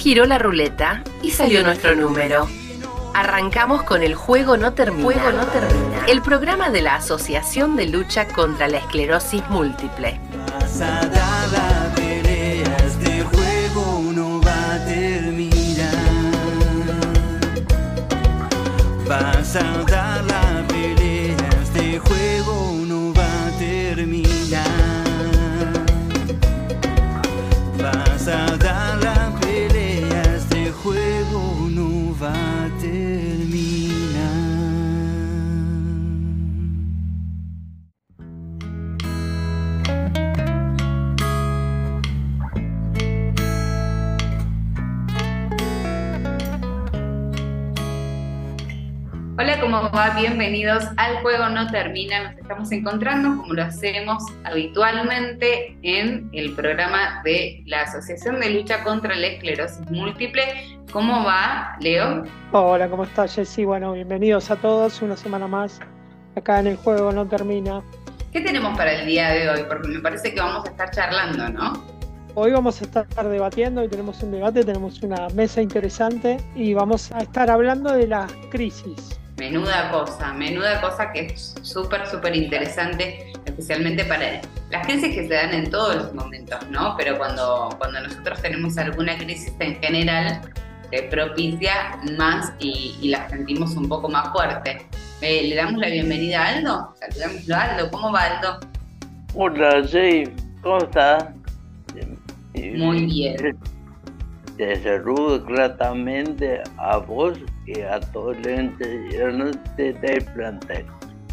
Giró la ruleta y salió nuestro número. Arrancamos con el Juego No Termina. Juego No Termina. El programa de la Asociación de Lucha contra la Esclerosis Múltiple. Pasada la pelea, este juego no va a va? Bienvenidos al Juego No Termina. Nos estamos encontrando, como lo hacemos habitualmente, en el programa de la Asociación de Lucha contra la Esclerosis Múltiple. ¿Cómo va, Leo? Hola, ¿cómo estás, Jessy? Bueno, bienvenidos a todos una semana más acá en el juego No Termina. ¿Qué tenemos para el día de hoy? Porque me parece que vamos a estar charlando, ¿no? Hoy vamos a estar debatiendo, hoy tenemos un debate, tenemos una mesa interesante y vamos a estar hablando de las crisis. Menuda cosa, menuda cosa que es súper, súper interesante, especialmente para las crisis que se dan en todos los momentos, ¿no? Pero cuando, cuando nosotros tenemos alguna crisis en general, se propicia más y, y la sentimos un poco más fuerte. Eh, Le damos la bienvenida a Aldo. Saludámoslo a Aldo. ¿Cómo va Aldo? Hola, sí, ¿cómo estás? Muy bien. Te saludo gratamente a vos y a del plantel.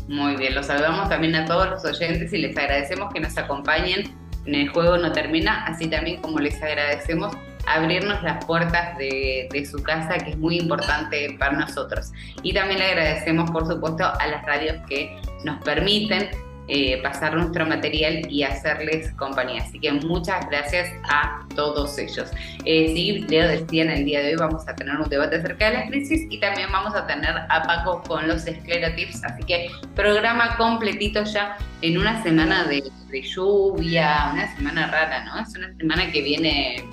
Muy bien, los saludamos también a todos los oyentes y les agradecemos que nos acompañen en el juego No Termina, así también como les agradecemos abrirnos las puertas de, de su casa, que es muy importante para nosotros. Y también le agradecemos, por supuesto, a las radios que nos permiten eh, pasar nuestro material y hacerles compañía. Así que muchas gracias a todos ellos. Eh, sí, Leo decía, en el día de hoy vamos a tener un debate acerca de las crisis y también vamos a tener a Paco con los esclerotips. Así que programa completito ya en una semana de, de lluvia, una semana rara, ¿no? Es una semana que viene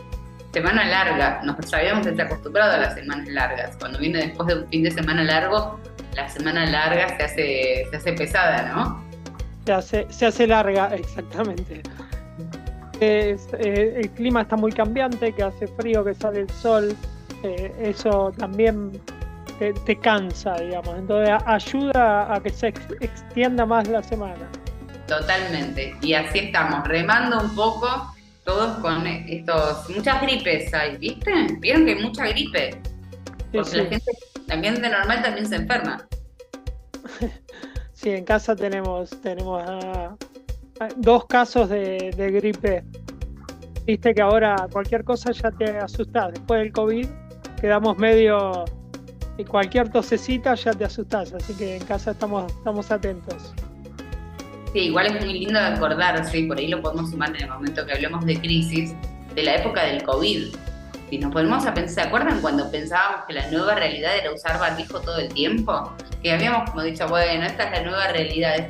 semana larga. Nos habíamos acostumbrado a las semanas largas. Cuando viene después de un fin de semana largo, la semana larga se hace, se hace pesada, ¿no? Se hace, se hace larga, exactamente. Es, eh, el clima está muy cambiante, que hace frío, que sale el sol. eh, eso también te, te cansa, digamos. Entonces ayuda a que se ex- extienda más la semana. Totalmente. Y así estamos, remando un poco todos con estos. Muchas gripes hay, ¿viste? ¿Vieron que hay mucha gripe? Sí, Porque la gente también de normal también se enferma. Sí, en casa tenemos, tenemos ah, dos casos de, de gripe. Viste que ahora cualquier cosa ya te asustás. Después del COVID quedamos medio... Y cualquier tosecita ya te asustás. Así que en casa estamos, estamos atentos. Sí, igual es muy lindo de acordarse, y por ahí lo podemos sumar en el momento que hablemos de crisis, de la época del COVID. Si nos ponemos a pensar, ¿se acuerdan cuando pensábamos que la nueva realidad era usar barbijo todo el tiempo? Que habíamos como dicho, bueno, esta es la nueva realidad.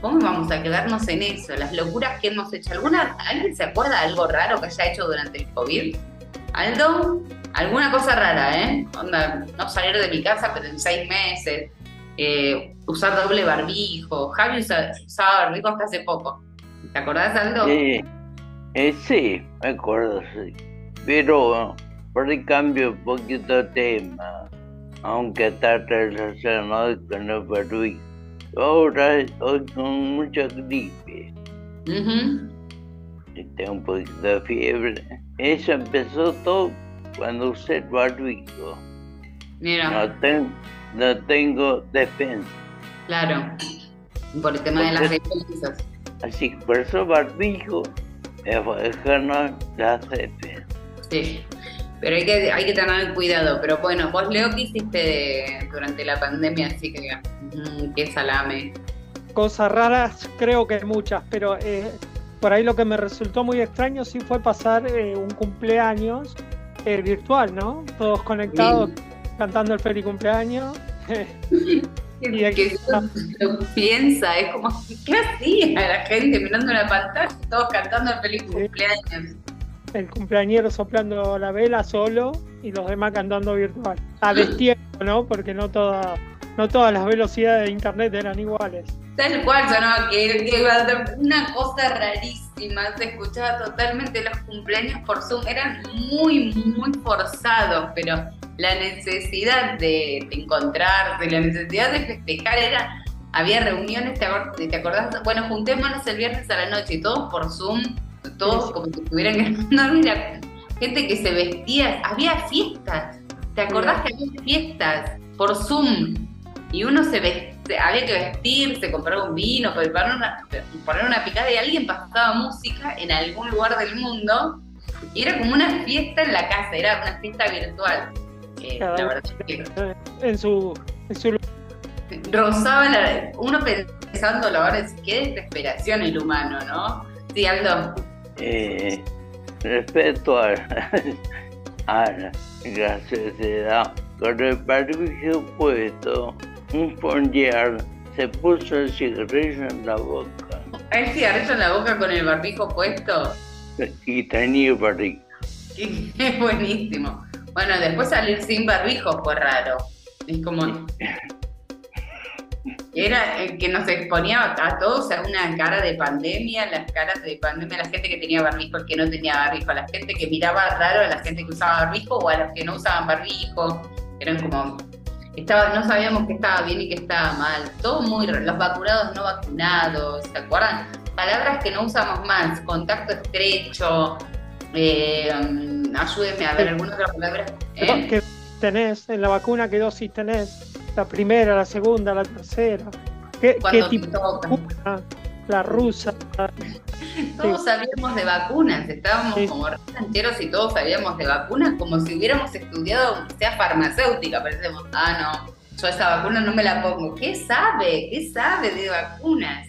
¿Cómo vamos a quedarnos en eso? Las locuras que hemos hecho. ¿Alguna, ¿Alguien se acuerda de algo raro que haya hecho durante el COVID? ¿Aldo? Alguna cosa rara, ¿eh? Onda, no salir de mi casa, pero en seis meses. Eh, usar doble barbijo. Javi usa- usaba barbijo hasta hace poco. ¿Te acordás, Aldo? Sí, eh, sí, me acuerdo, sí. Pero por ahí cambio un poquito de tema, aunque está relacionado con el barbijo. Ahora estoy con mucha gripe y tengo un poquito de fiebre. Eso empezó todo cuando usé el barbijo. Mira, No, ten- no tengo defensa. claro. Por el tema de las defensas. Así que por eso barbijo me dejarnos las defensas. Sí. Pero hay que, hay que tener cuidado. Pero bueno, vos, Leo, ¿qué hiciste de- durante la pandemia? Así que, mm, qué salame. Cosas raras, creo que muchas, pero eh, por ahí lo que me resultó muy extraño sí fue pasar eh, un cumpleaños eh, virtual, ¿no? Todos conectados, cantando el feliz cumpleaños. Y aquí- que lo piensa, es como, ¿qué hacía la gente mirando una pantalla, todos cantando el feliz Sí. cumpleaños? El cumpleañero soplando la vela solo y los demás cantando virtual. A destiempo, ¿no? Porque no, toda, no todas las velocidades de internet eran iguales. Tal cual, sonaba que, que una cosa rarísima, se escuchaba totalmente los cumpleaños por Zoom, eran muy, muy forzados, pero la necesidad de, encontrarse, la necesidad de festejar era, había reuniones, ¿te, acor- te acordás? Bueno, juntémonos el viernes a la noche y todos por Zoom, todos como si estuvieran en no había gente que se vestía, había fiestas, ¿te acordás que había fiestas por Zoom? Y uno se vestía, había que vestirse, comprar un vino, preparar una, poner una picada y alguien pasaba música en algún lugar del mundo y era como una fiesta en la casa, era una fiesta virtual. Eh, la verdad es que En su, en su rozaba la, uno pensando la verdad es qué desesperación el humano, ¿no? Sí, Aldo. Eh, respecto a, a la sociedad, con el barbijo puesto, un familiar se puso el cigarrillo en la boca ¿Hay cigarrillo en la boca con el barbijo puesto? y tenía barriga. Es buenísimo. Bueno, después salir sin barbijo fue raro. Es como. Era el que nos exponía a todos a una cara de pandemia, las caras de pandemia, la gente que tenía barbijo, el que no tenía barbijo, la gente que miraba raro a la gente que usaba barbijo o a los que no usaban barbijo. Eran como. Estaba, no sabíamos qué estaba bien y qué estaba mal. Todo muy raro. Los vacunados no vacunados, ¿se acuerdan? Palabras que no usamos más. Contacto estrecho. Eh, ayúdenme a ver alguna otra palabra. ¿Eh? ¿Qué tenés en la vacuna? ¿Qué dosis tenés? ¿La primera, la segunda, la tercera? ¿Qué, qué tipo de vacuna? La rusa. Todos sabíamos de vacunas, estábamos Sí. como rancheros y todos sabíamos de vacunas, como si hubiéramos estudiado, sea farmacéutica, parecemos, ah, no, yo esa vacuna no me la pongo. ¿Qué sabe? ¿Qué sabe de vacunas?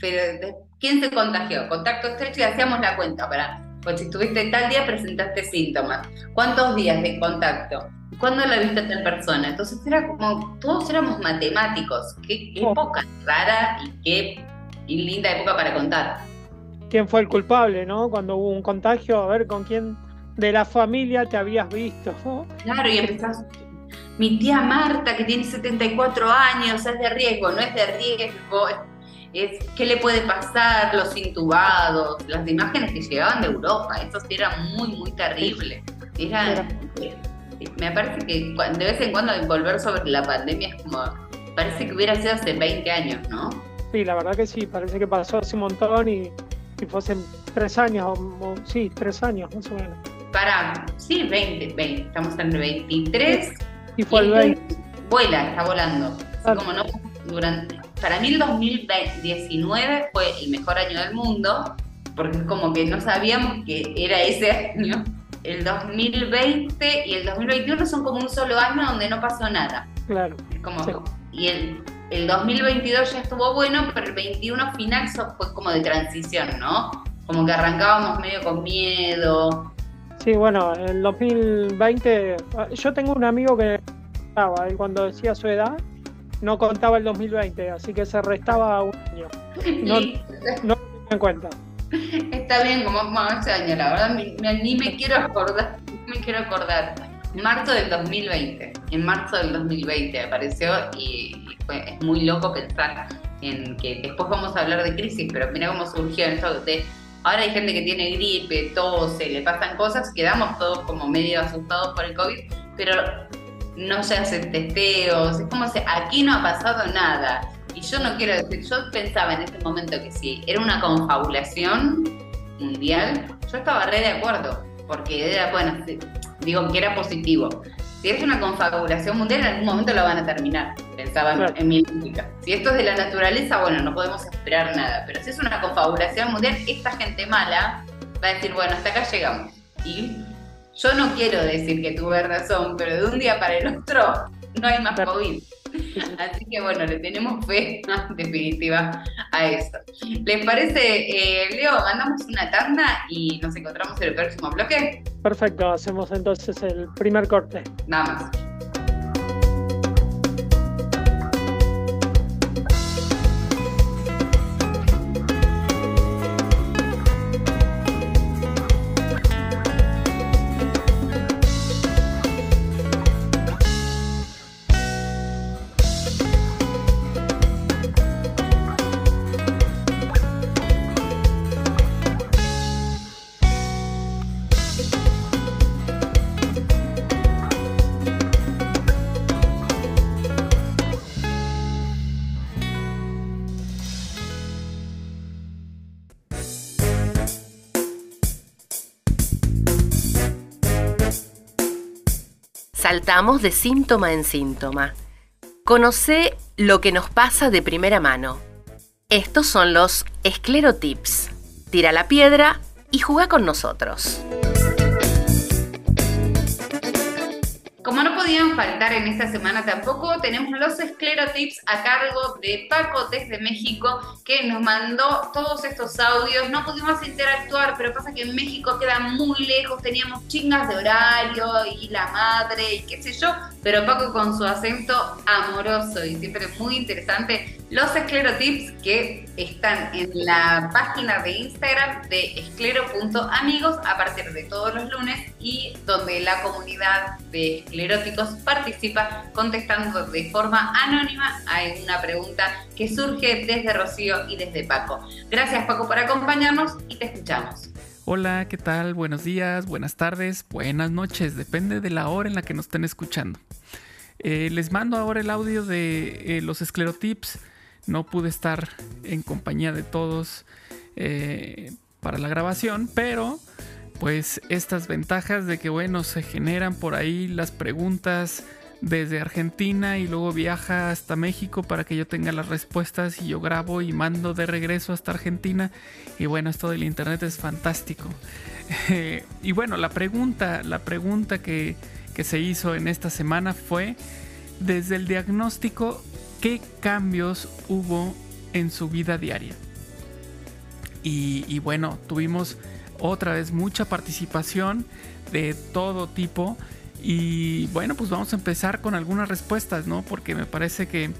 Pero, de- ¿quién se contagió? Contacto estrecho y hacíamos la cuenta, para, pues si estuviste tal día presentaste síntomas. ¿Cuántos días de contacto? ¿Cuándo la viste a tal persona? Entonces era como, todos éramos matemáticos. Qué Oh. época rara y qué y linda época para contar. ¿Quién fue el culpable, no? Cuando hubo un contagio, a ver con quién de la familia te habías visto. ¿no? Claro, y empezás. Mi tía Marta, que tiene 74 años, es de riesgo, no es de riesgo. Es, ¿Qué le puede pasar? Los intubados, las imágenes que llegaban de Europa, eso sí era muy, muy terrible. Era, me parece que de vez en cuando volver sobre la pandemia es como. Parece que hubiera sido hace 20 años, ¿no? Sí, la verdad que sí, parece que pasó hace un montón y si fuesen tres años, o, o- sí, tres años más o menos. Para, sí, 20, 20, estamos en el 23. Y fue el Y 20. Vuela, está volando. Así como no, durante, para mí el 2019 fue el mejor año del mundo, porque es como que no sabíamos que era ese año. El 2020 y el 2021 son como un solo año donde no pasó nada. Claro. Es como, Sí. Y el, el 2022 ya estuvo bueno, pero el 21 final fue como de transición, ¿no? Como que arrancábamos medio con miedo. Sí, bueno, en el 2020, yo tengo un amigo que estaba, él cuando decía su edad, no contaba el 2020, así que se restaba un año. No, no lo tenía en cuenta. Está bien, como como ese año, la verdad, ni, me quiero acordar, ni me quiero acordar. Marzo del 2020, en marzo del 2020 apareció y, y fue, es muy loco pensar en que después vamos a hablar de crisis, pero mira cómo surgió esto de, ahora hay gente que tiene gripe, tose, le pasan cosas, quedamos todos como medio asustados por el COVID, pero no se hacen testeos, es como si aquí no ha pasado nada. Y yo no quiero decir, yo pensaba en ese momento que si era una confabulación mundial, yo estaba re de acuerdo, porque era, bueno, sí, digo que era positivo. Si es una confabulación mundial, en algún momento la van a terminar, pensaba en mi lógica. Si esto es de la naturaleza, bueno, no podemos esperar nada, pero si es una confabulación mundial, esta gente mala va a decir, bueno, hasta acá llegamos. Y yo no quiero decir que tuve razón, pero de un día para el otro no hay más. COVID. Así que bueno, le tenemos fe definitiva a eso. ¿Les parece, eh, Leo? Mandamos una tanda y nos encontramos en el próximo bloque. Perfecto, hacemos entonces el primer corte. Nada más. Saltamos de síntoma en síntoma. Conoce lo que nos pasa de primera mano. Estos son los esclerotips. Tira la piedra y juega con nosotros. Podían faltar en esta semana tampoco, tenemos los esclerotips a cargo de Paco desde México, que nos mandó todos estos audios. No pudimos interactuar, pero pasa que en México queda muy lejos, teníamos chingas de horario y la madre y qué sé yo, pero Paco con su acento amoroso y siempre muy interesante, los esclerotips que están en la página de Instagram de esclero.amigos a partir de todos los lunes y donde la comunidad de participa contestando de forma anónima a una pregunta que surge desde Rocío y desde Paco. Gracias Paco por acompañarnos y te escuchamos. Hola, ¿qué tal? Buenos días, buenas tardes, buenas noches, depende de la hora en la que nos estén escuchando. Eh, les mando ahora el audio de eh, los esclerotips no pude estar en compañía de todos eh, para la grabación, pero pues estas ventajas de que bueno, se generan por ahí las preguntas desde Argentina y luego viaja hasta México para que yo tenga las respuestas y yo grabo y mando de regreso hasta Argentina. Y bueno, esto del internet es fantástico. y bueno, la pregunta, la pregunta que, que se hizo en esta semana fue desde el diagnóstico qué cambios hubo en su vida diaria. Y, bueno, tuvimos otra vez mucha participación de todo tipo. Y bueno, pues vamos a empezar con algunas respuestas, ¿no? Porque me parece que,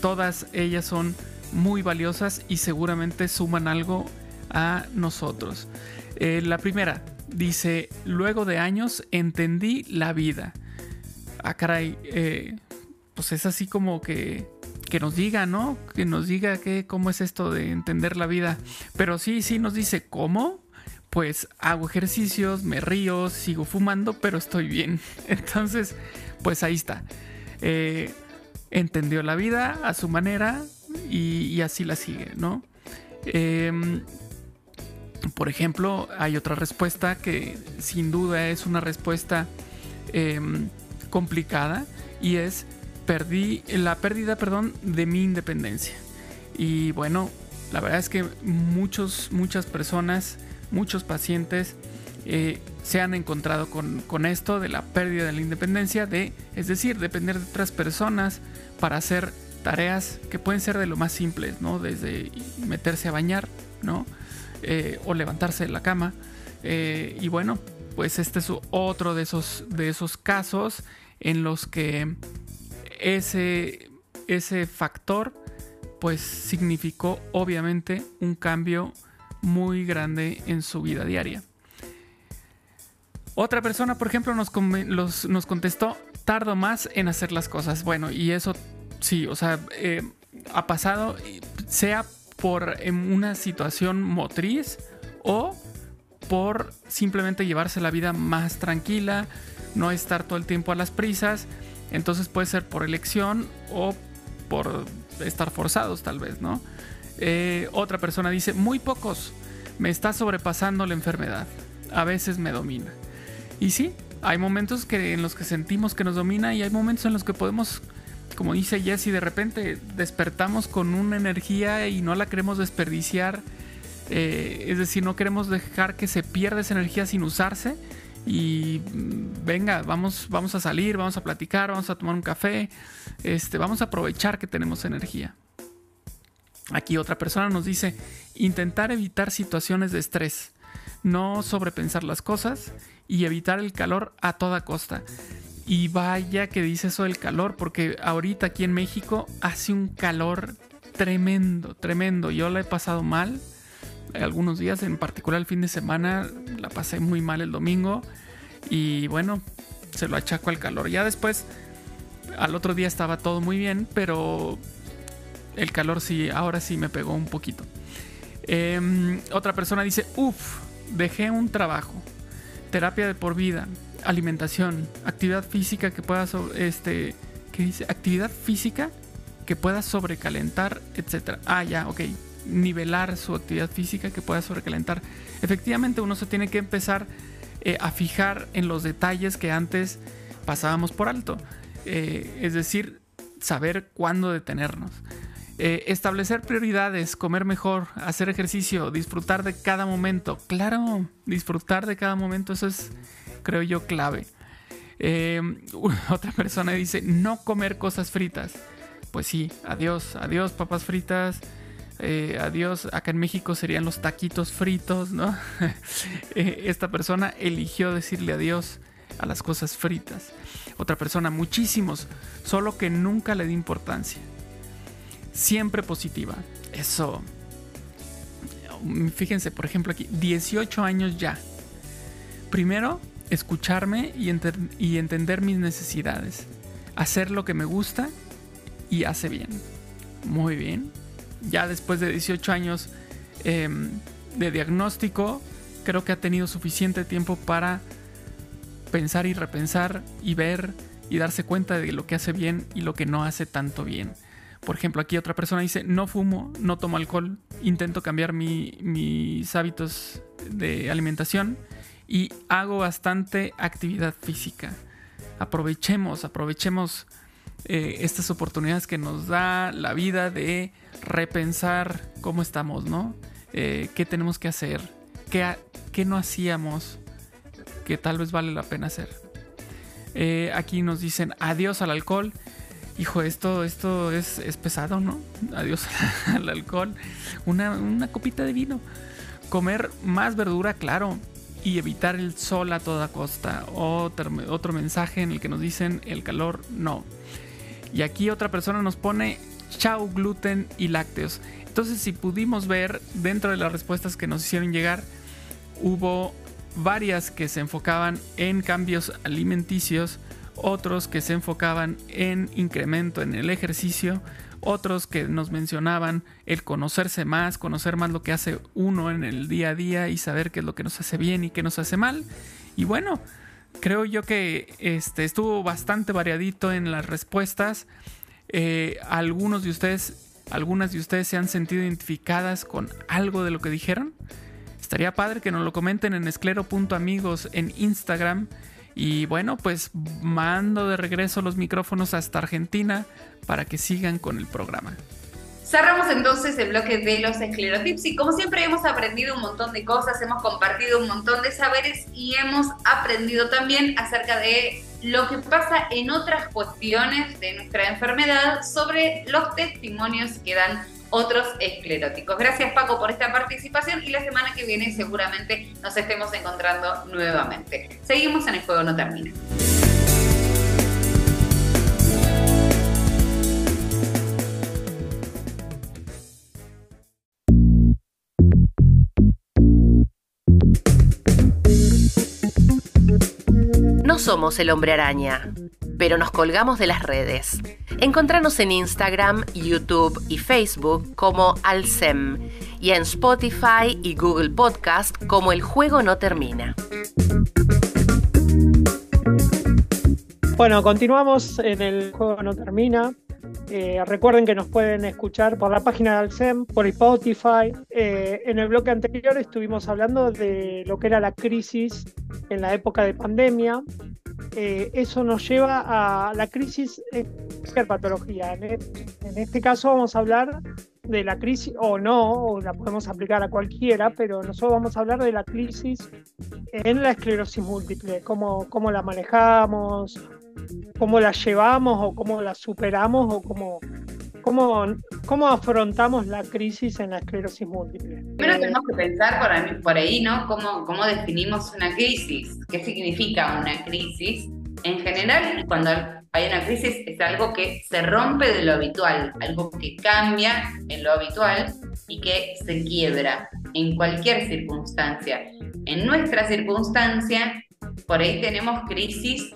todas ellas son muy valiosas y seguramente suman algo a nosotros. Eh, la primera dice, luego de años entendí la vida. Ah, caray, eh, pues es así como que que nos diga, ¿no? Que nos diga que, cómo es esto de entender la vida. Pero sí, sí nos dice cómo. Pues hago ejercicios, me río, sigo fumando, pero estoy bien. Entonces, pues ahí está. Eh, entendió la vida a su manera y, así la sigue, ¿no? Em, por ejemplo, hay otra respuesta que sin duda es una respuesta em, complicada y es perdí la pérdida, perdón, de mi independencia. Y bueno, la verdad es que muchos, muchas personas, muchos pacientes eh, se han encontrado con, esto de la pérdida de la independencia, de, es decir, depender de otras personas para hacer tareas que pueden ser de lo más simples, ¿no? Desde meterse a bañar, ¿no? Eh, o levantarse de la cama. Eh, y bueno, pues este es otro de esos, de esos casos en los que ese, ese factor pues significó obviamente un cambio muy grande en su vida diaria. Otra persona, por ejemplo, nos, nos contestó, tardo más en hacer las cosas. Bueno, y eso sí, o sea, eh, ha pasado, sea por una situación motriz o por simplemente llevarse la vida más tranquila, no estar todo el tiempo a las prisas entonces puede ser por elección o por estar forzados tal vez, ¿no? Eh, otra persona dice, muy pocos, me está sobrepasando la enfermedad, a veces me domina. Y sí, hay momentos que, en los que sentimos que nos domina y hay momentos en los que podemos, como dice Jesse, de repente despertamos con una energía y no la queremos desperdiciar. Eh, es decir, no queremos dejar que se pierda esa energía sin usarse y mm, venga, vamos, vamos a salir, vamos a platicar, vamos a tomar un café, este, vamos a aprovechar que tenemos energía. Aquí otra persona nos dice, intentar evitar situaciones de estrés, no sobrepensar las cosas y evitar el calor a toda costa. Y vaya que dice eso del calor, porque ahorita aquí en México hace un calor tremendo, tremendo. Yo la he pasado mal algunos días, en particular el fin de semana, la pasé muy mal el domingo y bueno, se lo achaco al calor. Ya después, al otro día estaba todo muy bien, pero el calor sí, ahora sí me pegó un poquito. Em, otra persona dice, uff, dejé un trabajo, terapia de por vida, alimentación, actividad física que pueda, este, ¿qué dice? Actividad física que pueda sobrecalentar, etc. Ah, ya, ok nivelar su actividad física que pueda sobrecalentar. Efectivamente, uno se tiene que empezar eh, a fijar en los detalles que antes pasábamos por alto. Eh, es decir, saber cuándo detenernos. Eh, establecer prioridades, comer mejor, hacer ejercicio, disfrutar de cada momento. Claro, disfrutar de cada momento, eso es, creo yo, clave. Eh, otra persona dice, no comer cosas fritas. Pues sí, adiós, adiós papas fritas. Eh, adiós, acá en México serían los taquitos fritos, ¿no? esta persona eligió decirle adiós a las cosas fritas. Otra persona, muchísimos, solo que nunca le di importancia siempre positiva. Eso. Fíjense, por ejemplo, aquí, 18 años ya. Primero, escucharme y, entender mis necesidades. Hacer lo que me gusta y hace bien. Muy bien. Ya después de 18 años em, de diagnóstico, creo que ha tenido suficiente tiempo para pensar y repensar y ver y darse cuenta de lo que hace bien y lo que no hace tanto bien. Por ejemplo, aquí otra persona dice, no fumo, no tomo alcohol, intento cambiar mis hábitos de alimentación y hago bastante actividad física. Aprovechemos, aprovechemos eh, estas oportunidades que nos da la vida de repensar cómo estamos, ¿no? Eh, ¿Qué tenemos que hacer? ¿Qué, ¿Qué, no hacíamos que tal vez vale la pena hacer? Eh, aquí nos dicen adiós al alcohol hijo, esto, esto es, pesado, ¿no? Adiós al alcohol. Una, copita de vino. Comer más verdura, claro. Y evitar el sol a toda costa. Otro, otro mensaje en el que nos dicen el calor, no. Y aquí otra persona nos pone chau gluten y lácteos. Entonces, si pudimos ver dentro de las respuestas que nos hicieron llegar, hubo varias que se enfocaban en cambios alimenticios otros que se enfocaban en incremento en el ejercicio, otros que nos mencionaban el conocerse más, conocer más lo que hace uno en el día a día y saber qué es lo que nos hace bien y qué nos hace mal. Y bueno, creo yo que este, estuvo bastante variadito en las respuestas. Eh, algunos de ustedes, algunas de ustedes se han sentido identificadas con algo de lo que dijeron. Estaría padre que nos lo comenten en esclero.amigos en Instagram y bueno, pues mando de regreso los micrófonos hasta Argentina para que sigan con el programa. Cerramos entonces el bloque de los esclerotips y como siempre hemos aprendido un montón de cosas, hemos compartido un montón de saberes y hemos aprendido también acerca de lo que pasa en otras cuestiones de nuestra enfermedad sobre los testimonios que dan otros escleróticos. Gracias Paco por esta participación y la semana que viene seguramente nos estemos encontrando nuevamente. Seguimos en el juego no termina. No somos el hombre araña pero nos colgamos de las redes. Encontranos en Instagram, YouTube y Facebook como Alcem y en Spotify y Google Podcast como El Juego No Termina. Bueno, continuamos en El Juego No Termina. Eh, recuerden que nos pueden escuchar por la página de Alcem, por Spotify. Eh, en el bloque anterior estuvimos hablando de lo que era la crisis en la época de pandemia eh, eso nos lleva a la crisis en cualquier patología. E, en, este caso vamos a hablar de la crisis, o no, o la podemos aplicar a cualquiera, pero nosotros vamos a hablar de la crisis en la esclerosis múltiple, cómo, cómo la manejamos, cómo la llevamos o cómo la superamos o cómo, cómo, cómo afrontamos la crisis en la esclerosis múltiple. Primero tenemos que pensar por, por ahí, ¿no? ¿Cómo, ¿Cómo definimos una crisis? ¿Qué significa una crisis? En general, cuando hay una crisis es algo que se rompe de lo habitual, algo que cambia en lo habitual y que se quiebra en cualquier circunstancia. En nuestra circunstancia, por ahí tenemos crisis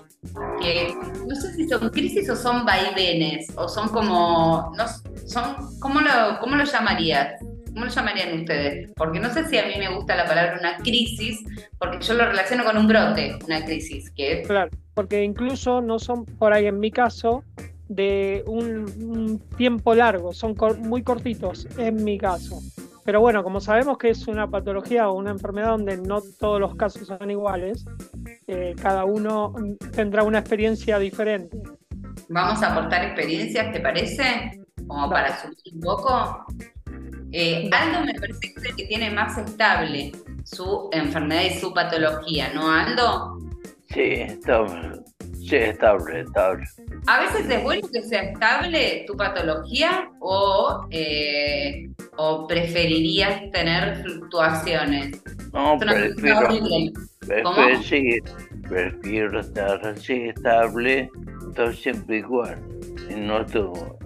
que no sé si son crisis o son vaivenes, o son como, no, son, ¿cómo lo, cómo lo llamarías? ¿Cómo lo llamarían ustedes? Porque no sé si a mí me gusta la palabra una crisis, porque yo lo relaciono con un brote, una crisis, que Claro, porque incluso no son, por ahí en mi caso, de un, tiempo largo, son muy cortitos en mi caso. Pero bueno, como sabemos que es una patología o una enfermedad donde no todos los casos son iguales, eh, cada uno tendrá una experiencia diferente. Vamos a aportar experiencias, ¿te parece? Como para subir un poco. Eh, Aldo me parece que es el que tiene más estable su enfermedad y su patología, ¿no, Aldo? Sí, estable. Sí, estable, estable. A veces es bueno que sea estable tu patología o, eh, o preferirías tener fluctuaciones. No, Es prefiero, prefiero, sí, prefiero estar así estable, todo siempre igual. Y no todo.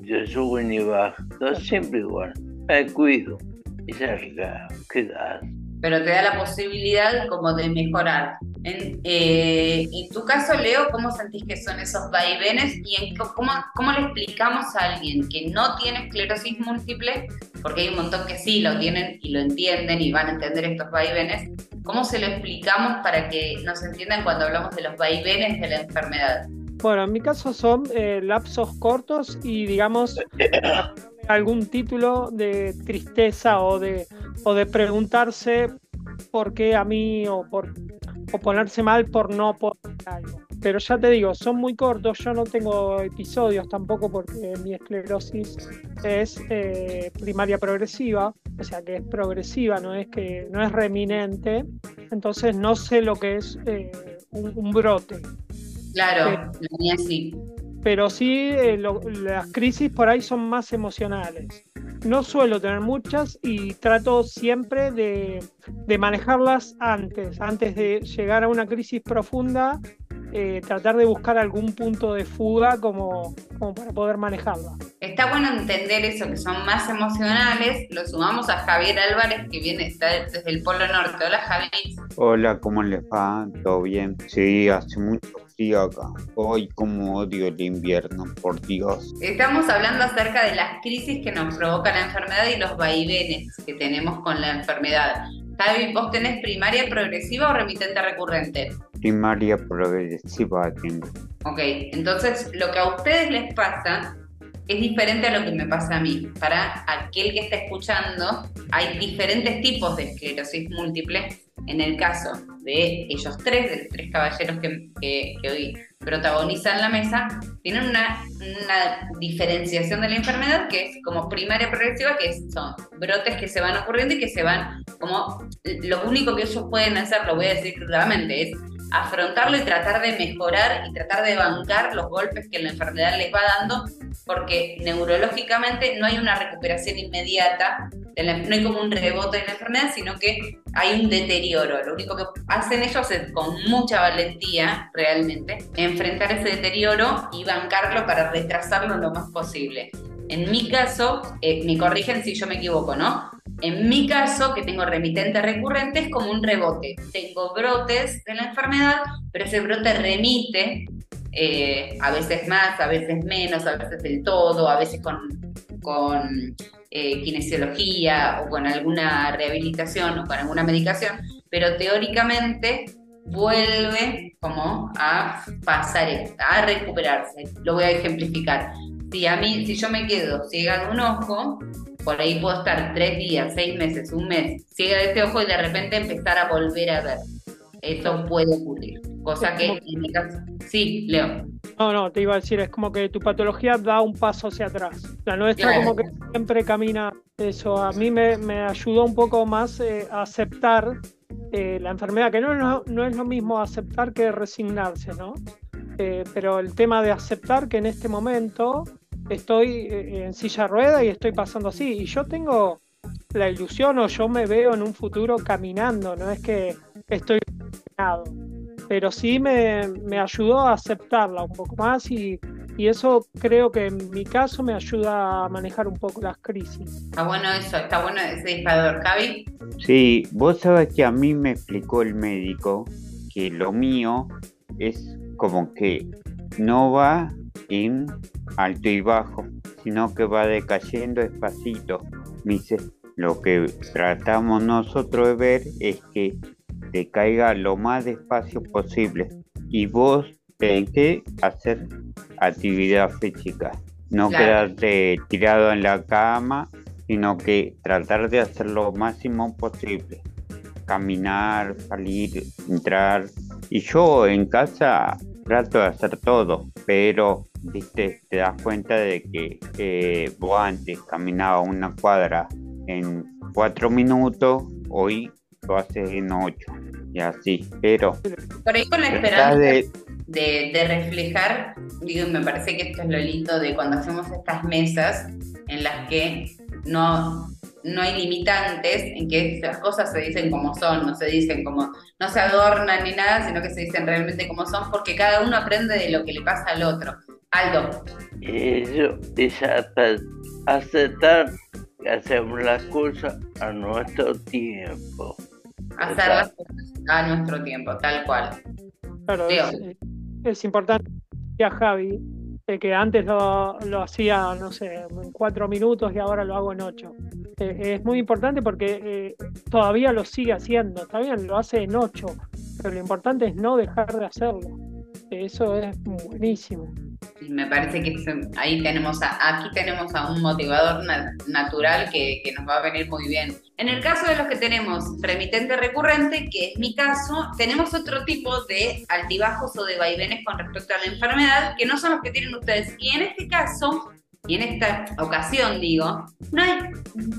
Yo subo ni bajo, todo siempre igual. Me cuido. Y cerca, quedas. Pero te da la posibilidad como de mejorar. En, eh, tu caso, Leo, ¿cómo sentís que son esos vaivenes y cómo, cómo le explicamos a alguien que no tiene esclerosis múltiple, porque hay un montón que sí lo tienen y lo entienden y van a entender estos vaivenes, ¿cómo se lo explicamos para que nos entiendan cuando hablamos de los vaivenes de la enfermedad? Bueno, en mi caso son eh, lapsos cortos y digamos algún título de tristeza o de, o de preguntarse por qué a mí o, por, o ponerse mal por no poder algo. Pero ya te digo, son muy cortos, yo no tengo episodios tampoco porque mi esclerosis es eh, primaria progresiva, o sea que es progresiva, no es que no es reminente, entonces no sé lo que es eh, un- un brote Claro, la mía sí. Pero sí eh, lo- las crisis por ahí son más emocionales. No suelo tener muchas y trato siempre de, de manejarlas antes, antes de llegar a una crisis profunda, eh, tratar de buscar algún punto de fuga como, como para poder manejarla. Está bueno entender eso, que son más emocionales. Lo sumamos a Javier Álvarez, que viene está desde el Polo Norte. Hola, Javier. Hola, ¿cómo les va? ¿Todo bien? Sí, hace mucho frío acá. Hoy como odio el invierno, por Dios. Estamos hablando acerca de las crisis que nos provoca la enfermedad y los vaivenes que tenemos con la enfermedad. Javi, ¿vos tenés primaria progresiva o remitente recurrente? Primaria progresiva tengo. Ok, entonces lo que a ustedes les pasa es diferente a lo que me pasa a mí. Para aquel que está escuchando, hay diferentes tipos de esclerosis múltiple. En el caso de ellos tres, de los tres caballeros que, que- que hoy protagonizan la mesa, tienen una, una diferenciación de la enfermedad que es como primaria progresiva, que son brotes que se van ocurriendo y que se van como... Lo único que ellos pueden hacer, lo voy a decir claramente, es afrontarlo y tratar de mejorar y tratar de bancar los golpes que la enfermedad les va dando, porque neurológicamente no hay una recuperación inmediata, de la- no hay como un rebote de la enfermedad, sino que hay un deterioro. Lo único que hacen ellos es con mucha valentía, realmente, enfrentar ese deterioro y bancarlo para retrasarlo lo más posible. En mi caso, eh, me corrigen si yo me equivoco, ¿no? En mi caso, que tengo remitente recurrente, es como un rebote. Tengo brotes de la enfermedad, pero ese brote remite, eh, a veces más, a veces menos, a veces del todo, a veces con, con eh, kinesiología o con alguna rehabilitación o con alguna medicación, pero teóricamente vuelve como a pasar, a recuperarse. Lo voy a ejemplificar. Si a mí, si yo me quedo ciega de un ojo, por ahí puedo estar tres días, seis meses, un mes ciega de este ojo y de repente empezar a volver a ver. Eso puede ocurrir. Cosa que en mi caso. Sí, Leo. No, no, te iba a decir, es como que tu patología da un paso hacia atrás. La nuestra Claro. como que siempre camina eso. A mí me, me ayudó un poco más eh, a aceptar eh, la enfermedad, que no, es lo- no es lo mismo aceptar que resignarse, ¿no? Eh, pero el tema de aceptar que en este momento estoy eh, en silla de rueda y estoy pasando así. Y yo tengo la ilusión o yo me veo en un futuro caminando, no es que estoy resignado pero sí me, me ayudó a aceptarla un poco más y, y eso creo que en mi caso me ayuda a manejar un poco las crisis. Está bueno eso, está bueno ese disparador. Javi, Sí, vos sabés que a mí me explicó el médico que lo mío es como que no va en alto y bajo, sino que va decayendo despacito. Dice, lo que tratamos nosotros de ver es que decaiga lo más despacio posible y vos tenés que hacer actividad física, no Claro. quedarte tirado en la cama, sino que tratar de hacer lo máximo posible. Caminar, salir, entrar, Y yo en casa trato de hacer todo, pero viste, te das cuenta de que eh, vos antes caminaba una cuadra en cuatro minutos, hoy lo haces en ocho y así, pero Por ahí con la esperanza de, de, de reflejar, digo, me parece que esto es lo lindo de cuando hacemos estas mesas en las que no, no hay limitantes, en que las cosas se dicen como son, no se dicen como, no se adornan ni nada, sino que se dicen realmente como son, porque cada uno aprende de lo que le pasa al otro. Aldo, Eso es aceptar que hacemos las cosas a nuestro tiempo. hacer las cosas a nuestro tiempo, tal cual. Claro, es, es importante a Javi, que antes lo, lo hacía, no sé, en cuatro minutos y ahora lo hago en ocho. Eh, es muy importante porque eh, todavía lo sigue haciendo, está bien, lo hace en ocho, pero lo importante es no dejar de hacerlo. Eso es buenísimo. Y me parece que ahí tenemos a, aquí tenemos a un motivador na- natural que, que nos va a venir muy bien. En el caso de los que tenemos remitente recurrente, que es mi caso, tenemos otro tipo de altibajos o de vaivenes con respecto a la enfermedad, que no son los que tienen ustedes. Y en este caso, y en esta ocasión digo, no hay,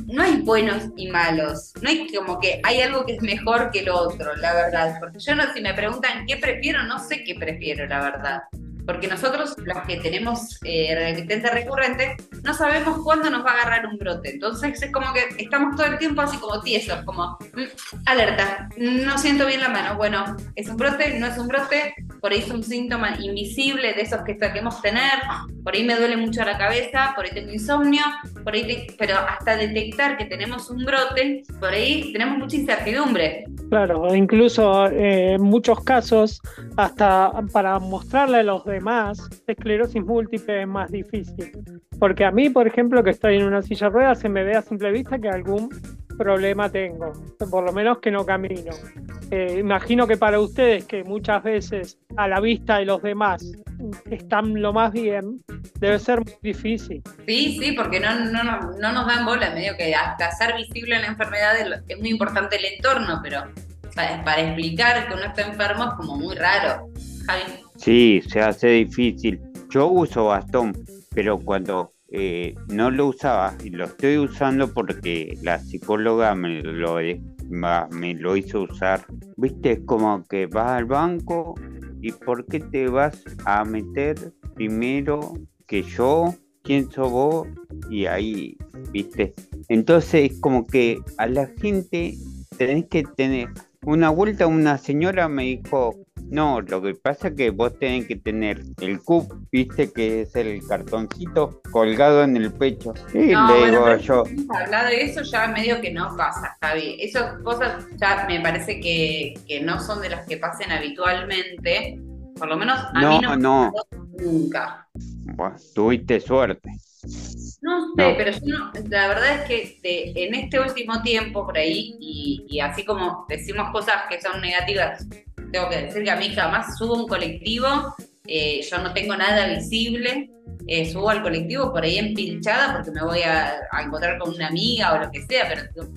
no hay buenos y malos. No hay como que hay algo que es mejor que lo otro, la verdad. Porque yo no, si me preguntan qué prefiero, no sé qué prefiero, la verdad. Porque nosotros, los que tenemos eh, remitente recurrente, no sabemos cuándo nos va a agarrar un brote. Entonces es como que estamos todo el tiempo así como tiesos, como mm, alerta, no siento bien la mano. Bueno, ¿es un brote? ¿No es un brote? Por ahí es un síntoma invisible de esos que solemos tener. Por ahí me duele mucho la cabeza, por ahí tengo insomnio, por ahí pero hasta detectar que tenemos un brote, por ahí tenemos mucha incertidumbre. Claro, incluso eh, en muchos casos, hasta para mostrarle a los demás, esclerosis múltiple es más difícil. Porque a mí, por ejemplo, que estoy en una silla de ruedas, se me ve a simple vista que algún problema tengo, por lo menos que no camino. Eh, imagino que para ustedes, que muchas veces a la vista de los demás están lo más bien, debe ser muy difícil. Sí, sí, porque no, no, no, no nos dan bola, medio que hasta ser visible en la enfermedad es, muy importante el entorno, pero para, para explicar que uno está enfermo es como muy raro. Javi. sí, se hace difícil. Yo uso bastón, pero cuando eh, no lo usaba y lo estoy usando porque la psicóloga me lo, me lo hizo usar. Viste, es como que vas al banco y ¿por qué te vas a meter primero que yo? ¿Quién sos vos? Y ahí, viste. Entonces es como que a la gente tenés que tener una vuelta una señora me dijo no, lo que pasa es que vos tenés que tener el cup, viste que es el cartoncito colgado en el pecho. Y No, le digo yo, hablado de eso ya medio que no pasa, Javi. Esas cosas ya me parece que, que no son de las que pasen habitualmente. Por lo menos a mí no, no, no, nunca. Bueno, tuviste suerte. No sé, No. pero yo no- la verdad es que de- en este último tiempo por ahí, y, y así como decimos cosas que son negativas, tengo que decir que a mí jamás subo un colectivo, eh, yo no tengo nada visible, eh, subo al colectivo por ahí empilchada porque me voy a, encontrar con una amiga o lo que sea, pero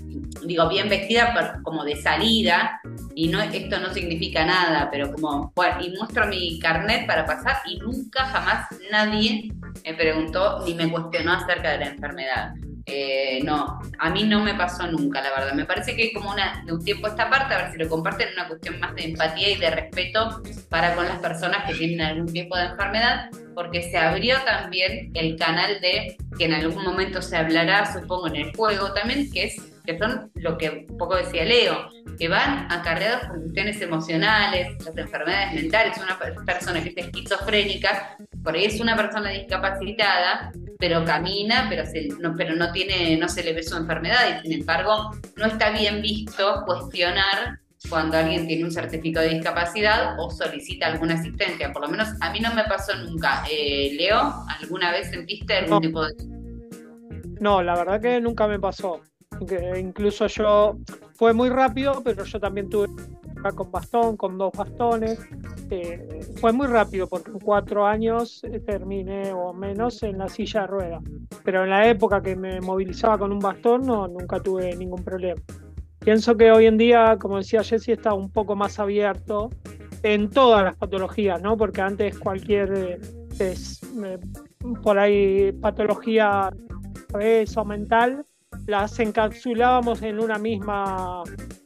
digo, bien vestida como de salida, y no esto no significa nada, pero como, bueno, y muestro mi carnet para pasar y nunca jamás nadie me preguntó ni me cuestionó acerca de la enfermedad. Eh, no, a mí no me pasó nunca, la verdad. Me parece que hay como una, de un tiempo a esta parte, a ver si lo comparten, una cuestión más de empatía y de respeto para con las personas que tienen algún tipo de enfermedad, porque se abrió también el canal de, que en algún momento se hablará, supongo, en el juego también, que es que son lo que un poco decía Leo, que van acarreados por cuestiones emocionales, las enfermedades mentales, una per- persona que es esquizofrénica, por ahí es una persona discapacitada, pero camina, pero, se- no, pero no, tiene, no se le ve su enfermedad y sin embargo no está bien visto cuestionar cuando alguien tiene un certificado de discapacidad o solicita alguna asistencia. Por lo menos a mí no me pasó nunca. Eh, Leo, ¿alguna vez sentiste algún No. tipo de... No, la verdad que nunca me pasó. Que incluso yo fue muy rápido, pero yo también tuve acá con bastón, con dos bastones. Eh, fue muy rápido porque en cuatro años eh, terminé o menos en la silla de ruedas. Pero en la época que me movilizaba con un bastón, no, nunca tuve ningún problema. Pienso que hoy en día, como decía Jesse, está un poco más abierto en todas las patologías, ¿no? Porque antes cualquier eh, es, eh, por ahí patología o mental las encapsulábamos en una misma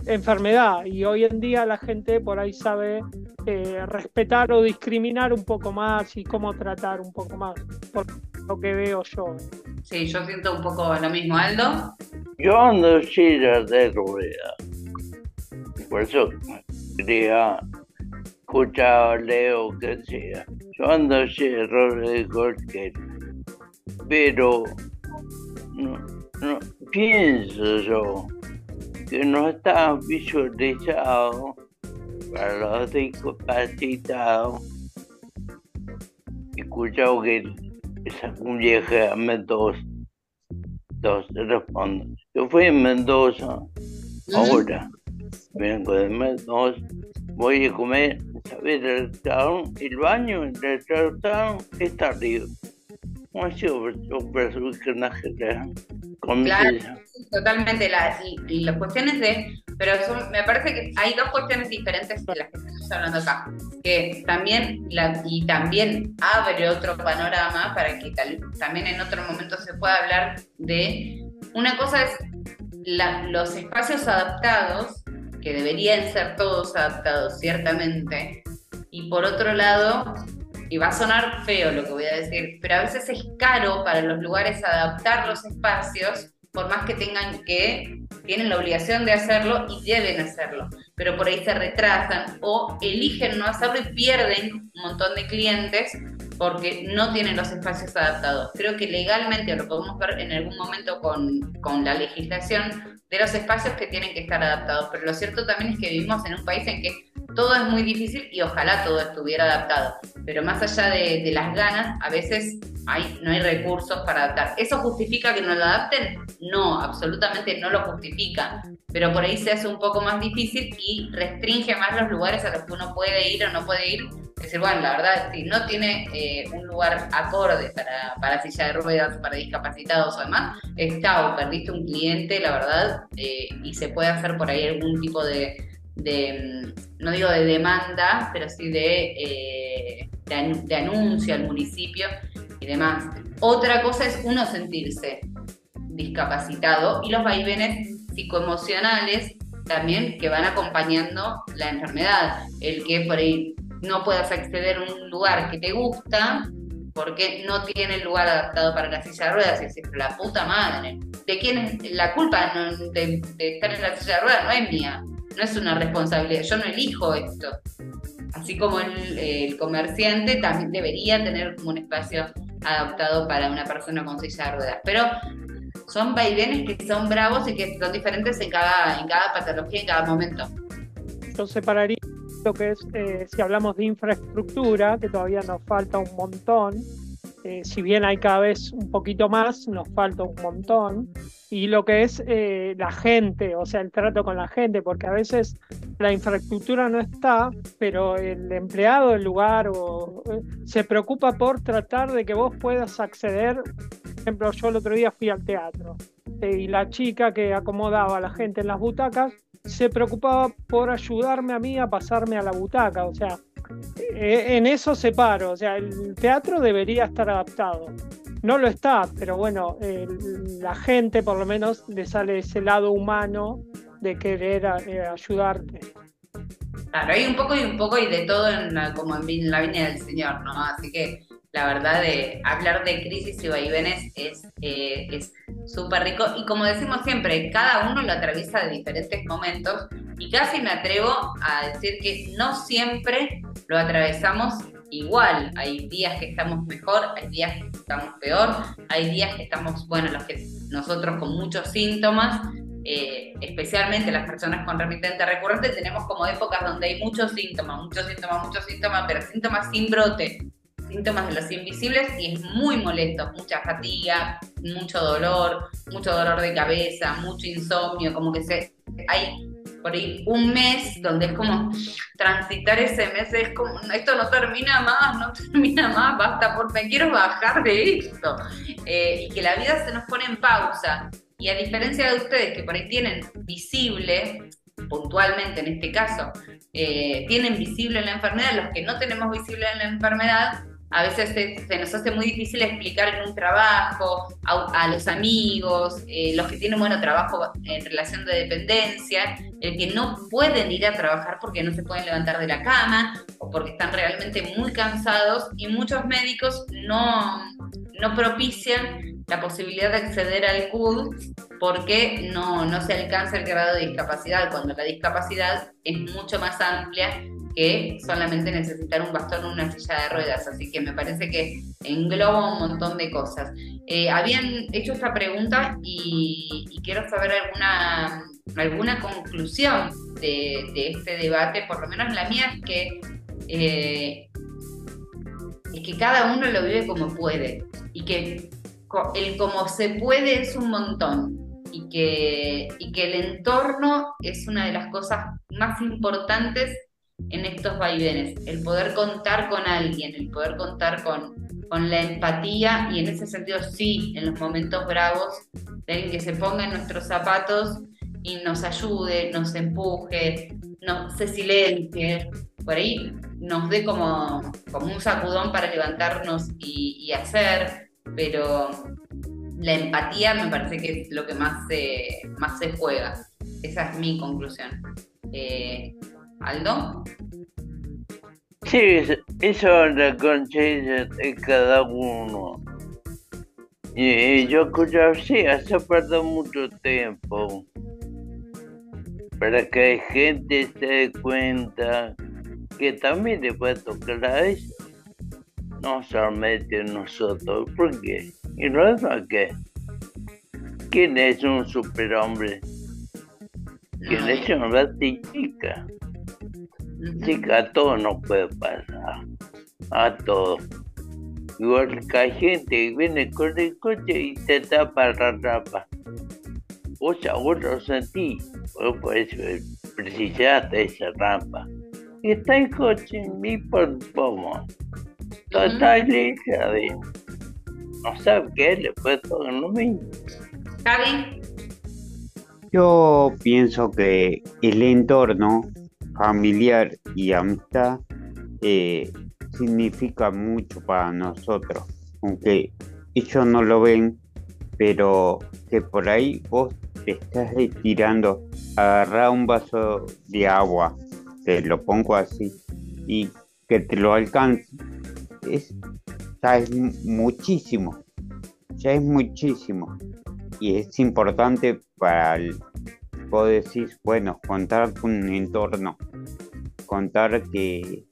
enfermedad y hoy en día la gente por ahí sabe eh, respetar o discriminar un poco más y cómo tratar un poco más, por lo que veo yo. Sí, yo siento un poco lo mismo, Aldo. Yo ando en silla de ruedas. Por eso quería escuchar, leo, que sea. Yo ando en silla de ruedas Pero no, no, pienso yo que no está visualizado para los discapacitados. He escuchado que un viaje a Mendoza. Dos, respondo. Yo fui en Mendoza, ahora. Vengo de Mendoza. Voy a comer, ¿sabes? El restaurante, el baño el restaurante está arriba. ¿Cómo ha sido un personaje con Claro, totalmente. La, y, las cuestiones de. Pero me parece que hay dos cuestiones diferentes de las que estamos hablando acá. Que también. La, y también abre otro panorama para que también en otro momento se pueda hablar de. Una cosa es los espacios adaptados, que deberían ser todos adaptados, ciertamente. Y por otro lado, y va a sonar feo lo que voy a decir, pero a veces es caro para los lugares adaptar los espacios, por más que tengan que, tienen la obligación de hacerlo y deben hacerlo, pero por ahí se retrasan o eligen no hacerlo y pierden un montón de clientes porque no tienen los espacios adaptados. Creo que legalmente lo podemos ver en algún momento con, con la legislación de los espacios que tienen que estar adaptados, pero lo cierto también es que vivimos en un país en que todo es muy difícil y ojalá todo estuviera adaptado. Pero más allá de, las ganas, a veces hay, no hay recursos para adaptar. ¿Eso justifica que no lo adapten? No, absolutamente no lo justifica. Pero por ahí se hace un poco más difícil y restringe más los lugares a los que uno puede ir o no puede ir. Es decir, bueno, la verdad, si no tiene eh, un lugar acorde para, para silla de ruedas, para discapacitados o demás, está o perdiste un cliente, la verdad, eh, y se puede hacer por ahí algún tipo de, de, no digo de demanda, pero sí de, eh, de, anuncio al municipio y demás. Otra cosa es uno sentirse discapacitado y los vaivenes psicoemocionales también que van acompañando la enfermedad. El que por ahí no puedas acceder a un lugar que te gusta porque no tiene el lugar adaptado para la silla de ruedas. Y decir, la puta madre. ¿De quién es la culpa de, estar en la silla de ruedas? No es mía no es una responsabilidad, yo no elijo esto. Así como el, comerciante también debería tener un espacio adaptado para una persona con silla de ruedas. Pero son vaivenes que son bravos y que son diferentes en cada, en cada patología, en cada momento. Yo separaría lo que es, eh, si hablamos de infraestructura, que todavía nos falta un montón, eh, si bien hay cada vez un poquito más, nos falta un montón. Y lo que es eh, la gente, o sea, el trato con la gente, porque a veces la infraestructura no está, pero el empleado del lugar o, eh, se preocupa por tratar de que vos puedas acceder. Por ejemplo, yo el otro día fui al teatro y la chica que acomodaba a la gente en las butacas se preocupaba por ayudarme a mí a pasarme a la butaca. O sea, eh, en eso separo, o sea, el teatro debería estar adaptado. No lo está, pero bueno, la gente por lo menos le sale ese lado humano de querer eh, ayudarte. Claro, hay un poco y un poco y de todo en como en la viña del Señor, ¿no? Así que la verdad de hablar de crisis y vaivenes es eh, es súper rico. Y como decimos siempre, cada uno lo atraviesa de diferentes momentos. Y casi me atrevo a decir que no siempre lo atravesamos igual. Hay días que estamos mejor, hay días que estamos peor, hay días que estamos, bueno, los que nosotros con muchos síntomas, eh, especialmente las personas con remitente recurrente, tenemos como épocas donde hay muchos síntomas, muchos síntomas, muchos síntomas, pero síntomas sin brote, síntomas de los invisibles y es muy molesto, mucha fatiga, mucho dolor, mucho dolor de cabeza, mucho insomnio, como que se hay por ahí un mes donde es como transitar ese mes, es como, esto no termina más, no termina más, basta, por me quiero bajar de esto. Eh, y que la vida se nos pone en pausa. Y a diferencia de ustedes que por ahí tienen visible puntualmente en este caso eh, tienen visible la enfermedad, los que no tenemos visible la enfermedad, a veces se, nos hace muy difícil explicar en un trabajo a, los amigos, eh, los que tienen bueno trabajo en relación de dependencia, el que no pueden ir a trabajar porque no se pueden levantar de la cama o porque están realmente muy cansados y muchos médicos no, no propician la posibilidad de acceder al CUD porque no, no se alcanza el grado de discapacidad, cuando la discapacidad es mucho más amplia que solamente necesitar un bastón o una silla de ruedas. Así que me parece que engloba un montón de cosas. Eh, habían hecho esta pregunta y, quiero saber alguna, alguna conclusión de, este debate, por lo menos la mía es que, eh, es que cada uno lo vive como puede y que el como se puede es un montón y que, y que el entorno es una de las cosas más importantes en estos vaivenes, el poder contar con alguien, el poder contar con, con la empatía y en ese sentido sí, en los momentos bravos, de que se ponga en nuestros zapatos y nos ayude, nos empuje, nos se silencie, por ahí nos dé como, como un sacudón para levantarnos y, hacer, pero la empatía me parece que es lo que más se, más se juega. Esa es mi conclusión. Eh, Aldo. Sí, eso es la conciencia de cada uno. Y yo escucho, sí, hace falta mucho tiempo para que la gente se dé cuenta que también le puede tocar a eso. No solamente nosotros, ¿por qué? ¿Y no es qué? ¿Quién es un superhombre? ¿Quién es una chica? Chica, a todo no puede pasar. A todo. Igual que hay gente que viene con el coche y te tapa la rapa. O sea, vos lo sentí. Vos por eso precisaste esa rampa. Y está el coche ni por pomo. Total hija de. No sabe qué le puede tocar lo mismo. ¿Javi? Yo pienso que el entorno familiar y amistad eh, significa mucho para nosotros, aunque ellos no lo ven, pero que por ahí vos te estás estirando, agarrar un vaso de agua, te lo pongo así, y que te lo alcance, es, ya es muchísimo, ya es muchísimo, y es importante para el vos decís, bueno, contar con un entorno, contar que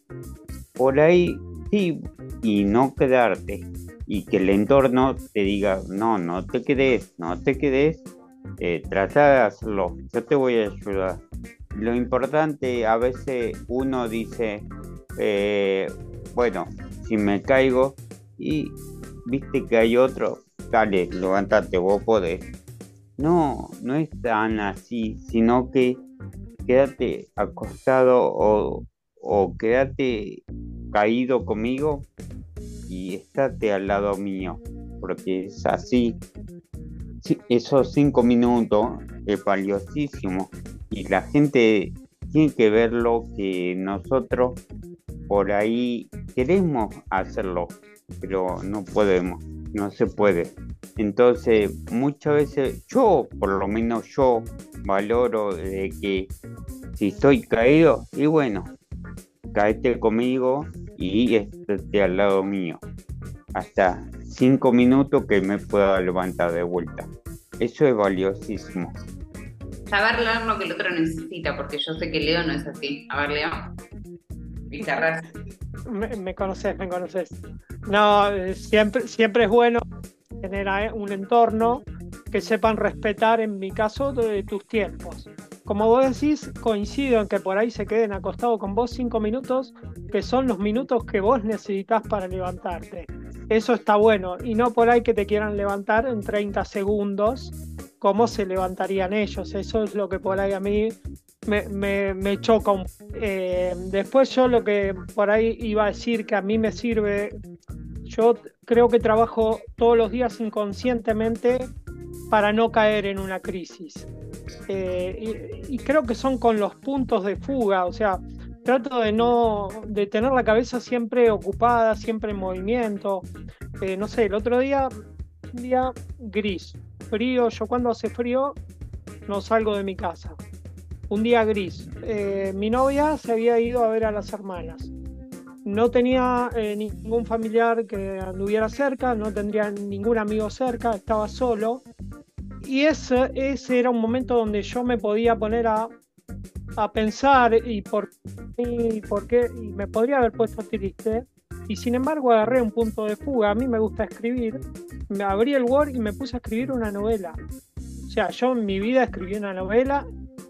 por ahí sí y no quedarte y que el entorno te diga, no, no te quedes, no te quedes, eh, trata de hacerlo, yo te voy a ayudar. Lo importante, a veces uno dice, eh, bueno, si me caigo y viste que hay otro, dale, levántate, vos podés no, no es tan así, sino que quédate acostado o, quédate caído conmigo y estate al lado mío, porque es así. esos cinco minutos es valiosísimo y la gente tiene que verlo que nosotros por ahí queremos hacerlo, pero no podemos, no se puede. Entonces, muchas veces yo, por lo menos yo, valoro de que si estoy caído, y bueno, caete conmigo y esté al lado mío. Hasta cinco minutos que me pueda levantar de vuelta. Eso es valiosísimo. Saber leer lo que el otro necesita, porque yo sé que Leo no es así. A ver, Leo. Me, me conoces, me conoces. No, eh, siempre, siempre es bueno tener un entorno que sepan respetar, en mi caso, de tus tiempos. Como vos decís, coincido en que por ahí se queden acostados con vos cinco minutos, que son los minutos que vos necesitas para levantarte. Eso está bueno, y no por ahí que te quieran levantar en 30 segundos, como se levantarían ellos. Eso es lo que por ahí a mí me, me, choca. Eh, después yo lo que por ahí iba a decir que a mí me sirve yo creo que trabajo todos los días inconscientemente para no caer en una crisis. Eh, y, creo que son con los puntos de fuga, o sea, trato de no, de tener la cabeza siempre ocupada, siempre en movimiento. Eh, no sé, el otro día, un día gris, frío, yo cuando hace frío no salgo de mi casa. Un día gris. Eh, mi novia se había ido a ver a las hermanas. No tenía eh, ningún familiar que anduviera cerca, no tendría ningún amigo cerca, estaba solo. Y ese, ese era un momento donde yo me podía poner a, a pensar y por, y por qué, y me podría haber puesto triste. Y sin embargo agarré un punto de fuga. A mí me gusta escribir. Me abrí el Word y me puse a escribir una novela. O sea, yo en mi vida escribí una novela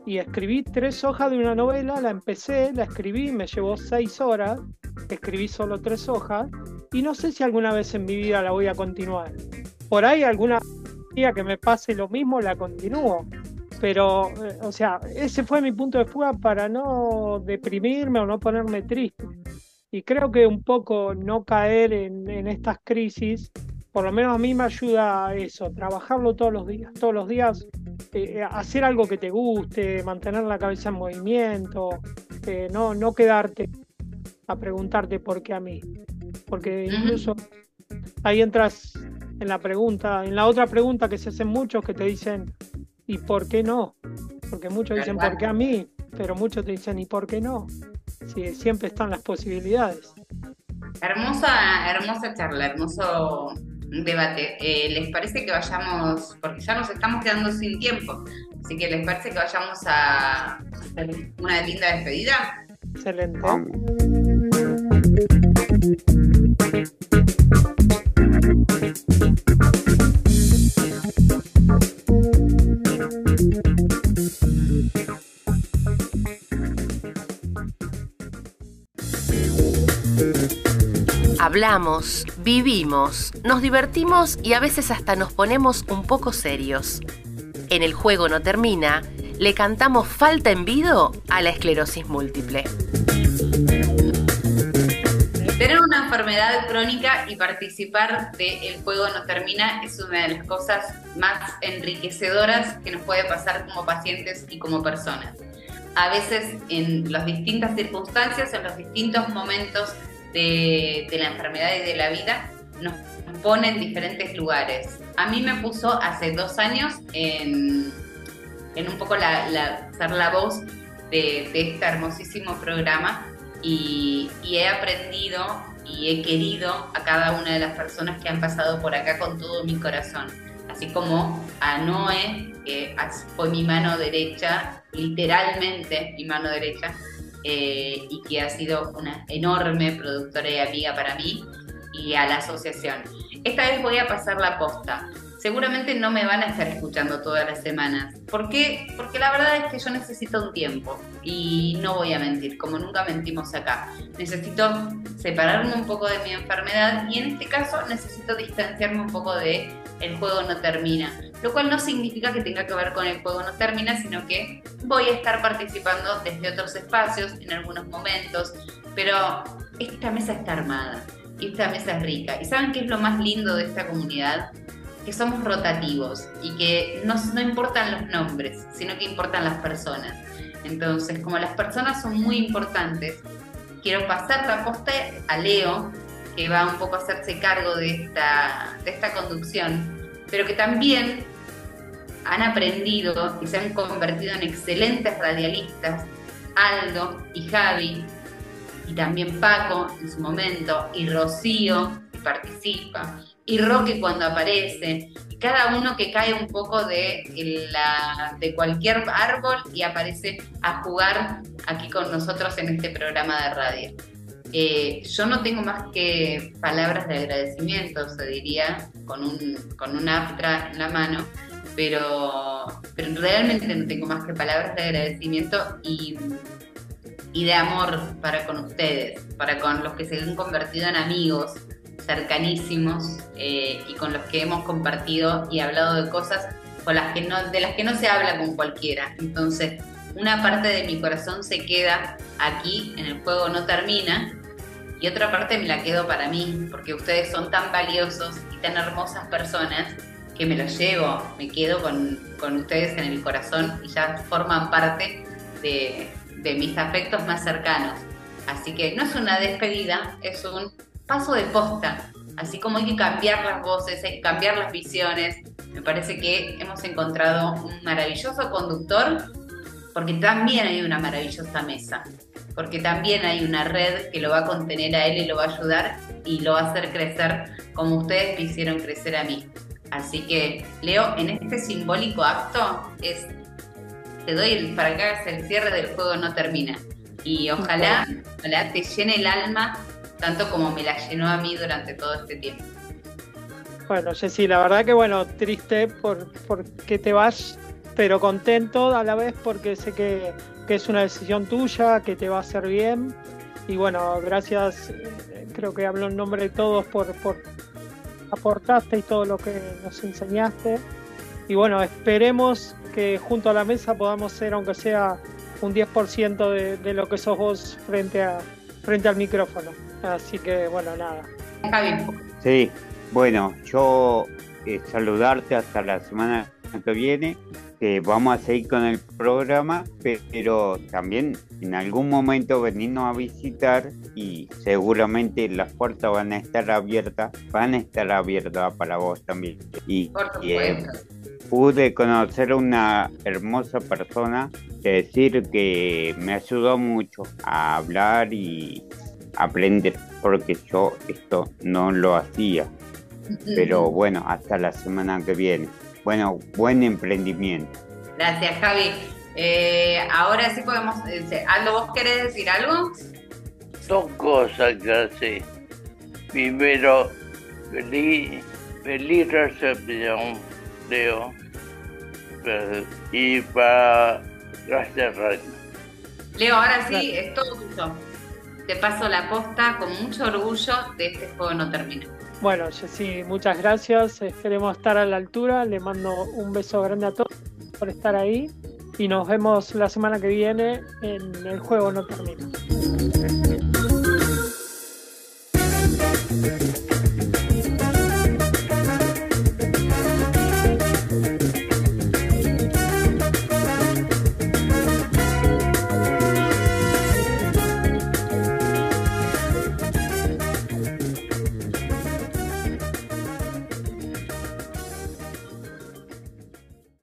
y escribí tres hojas de una novela, la empecé, la escribí, me llevó seis horas, escribí solo tres hojas y no sé si alguna vez en mi vida la voy a continuar. Por ahí alguna día que me pase lo mismo la continúo. Pero, eh, o sea, ese fue mi punto de fuga para no deprimirme o no ponerme triste. Y creo que un poco no caer en, estas crisis por lo menos a mí me ayuda a eso, trabajarlo todos los días, todos los días, eh, hacer algo que te guste, mantener la cabeza en movimiento, eh, no, no quedarte a preguntarte por qué a mí. Porque incluso ahí entras en la pregunta, en la otra pregunta que se hacen muchos que te dicen, ¿y por qué no? Porque muchos dicen, ¿por qué a mí? Pero muchos te dicen, ¿y por qué no? Sí, siempre están las posibilidades. Hermosa, hermosa charla, hermoso debate. Eh, ¿Les parece que vayamos, porque ya nos estamos quedando sin tiempo, así que les parece que vayamos a hacer una linda despedida? Excelente. Hablamos, vivimos, nos divertimos y a veces hasta nos ponemos un poco serios. En el juego no termina, le cantamos falta en vido a la esclerosis múltiple. Tener una enfermedad crónica y participar de El Juego No Termina es una de las cosas más enriquecedoras que nos puede pasar como pacientes y como personas. A veces en las distintas circunstancias, en los distintos momentos de, de la enfermedad y de la vida, nos pone en diferentes lugares. A mí me puso hace dos años en, en un poco la, la- ser la voz de, de este hermosísimo programa y, y he aprendido y he querido a cada una de las personas que han pasado por acá con todo mi corazón. Así como a Noé, que fue mi mano derecha, literalmente mi mano derecha, eh, y que ha sido una enorme productora y amiga para mí, y a la asociación. Esta vez voy a pasar la posta. Seguramente no me van a estar escuchando todas las semanas. ¿Por qué? Porque la verdad es que yo necesito un tiempo y no voy a mentir, como nunca mentimos acá. Necesito separarme un poco de mi enfermedad y en este caso necesito distanciarme un poco de el juego no termina. Lo cual no significa que tenga que ver con el juego no termina, sino que voy a estar participando desde otros espacios en algunos momentos. Pero esta mesa está armada esta mesa es rica. ¿Y saben qué es lo más lindo de esta comunidad? Que somos rotativos y que no, no importan los nombres, sino que importan las personas. Entonces, como las personas son muy importantes, quiero pasar la posta a Leo, que va un poco a hacerse cargo de esta, de esta conducción, pero que también han aprendido y se han convertido en excelentes radialistas, Aldo y Javi, y también Paco en su momento, y Rocío, que participa, y Roque cuando aparece, cada uno que cae un poco de cualquier árbol y aparece a jugar aquí con nosotros en este programa de radio. Eh, yo no tengo más que palabras de agradecimiento, se diría, con un, con un aftra en la mano, pero, pero realmente no tengo más que palabras de agradecimiento y, y de amor para con ustedes, para con los que se han convertido en amigos cercanísimos eh, y con los que hemos compartido y hablado de cosas con las que no, de las que no se habla con cualquiera. Entonces, una parte de mi corazón se queda aquí en el juego no termina y otra parte me la quedo para mí, porque ustedes son tan valiosos y tan hermosas personas que me los llevo, me quedo con, con ustedes en el corazón y ya forman parte de, de mis afectos más cercanos. Así que no es una despedida, es un paso de posta. Así como hay que cambiar las voces, hay que cambiar las visiones. Me parece que hemos encontrado un maravilloso conductor, porque también hay una maravillosa mesa, porque también hay una red que lo va a contener a él y lo va a ayudar y lo va a hacer crecer como ustedes me hicieron crecer a mí. Así que, Leo, en este simbólico acto es te doy el, para que hagas el cierre del juego no termina. Y ojalá, ojalá te llene el alma tanto como me la llenó a mí durante todo este tiempo. Bueno, Jessy, la verdad que bueno, triste por, por que te vas, pero contento a la vez porque sé que, que es una decisión tuya, que te va a hacer bien. Y bueno, gracias, eh, creo que hablo en nombre de todos por, por aportaste y todo lo que nos enseñaste. Y bueno, esperemos que junto a la mesa podamos ser, aunque sea un 10% de, de lo que sos vos frente, a, frente al micrófono. Así que bueno, nada. Javi, Sí, bueno, yo eh, saludarte hasta la semana que viene, que vamos a seguir con el programa, pe- pero también en algún momento venirnos a visitar y seguramente las puertas van a estar abiertas, van a estar abiertas para vos también. Y, eh, pude conocer a una hermosa persona, decir que me ayudó mucho a hablar y aprender, porque yo esto no lo hacía. Pero bueno, hasta la semana que viene. Bueno, buen emprendimiento. Gracias, Javi. Eh, ahora sí podemos. eh, Aldo, ¿vos querés decir algo? Dos cosas que hace. Primero, feliz, feliz recepción, Leo. Eh, Y para Gracias, Radio. Leo, ahora sí, es todo tuyo. Te paso la posta con mucho orgullo de este juego no termina. Bueno, Jessy, muchas gracias. Esperemos estar a la altura. Le mando un beso grande a todos por estar ahí. Y nos vemos la semana que viene en El Juego No Termina.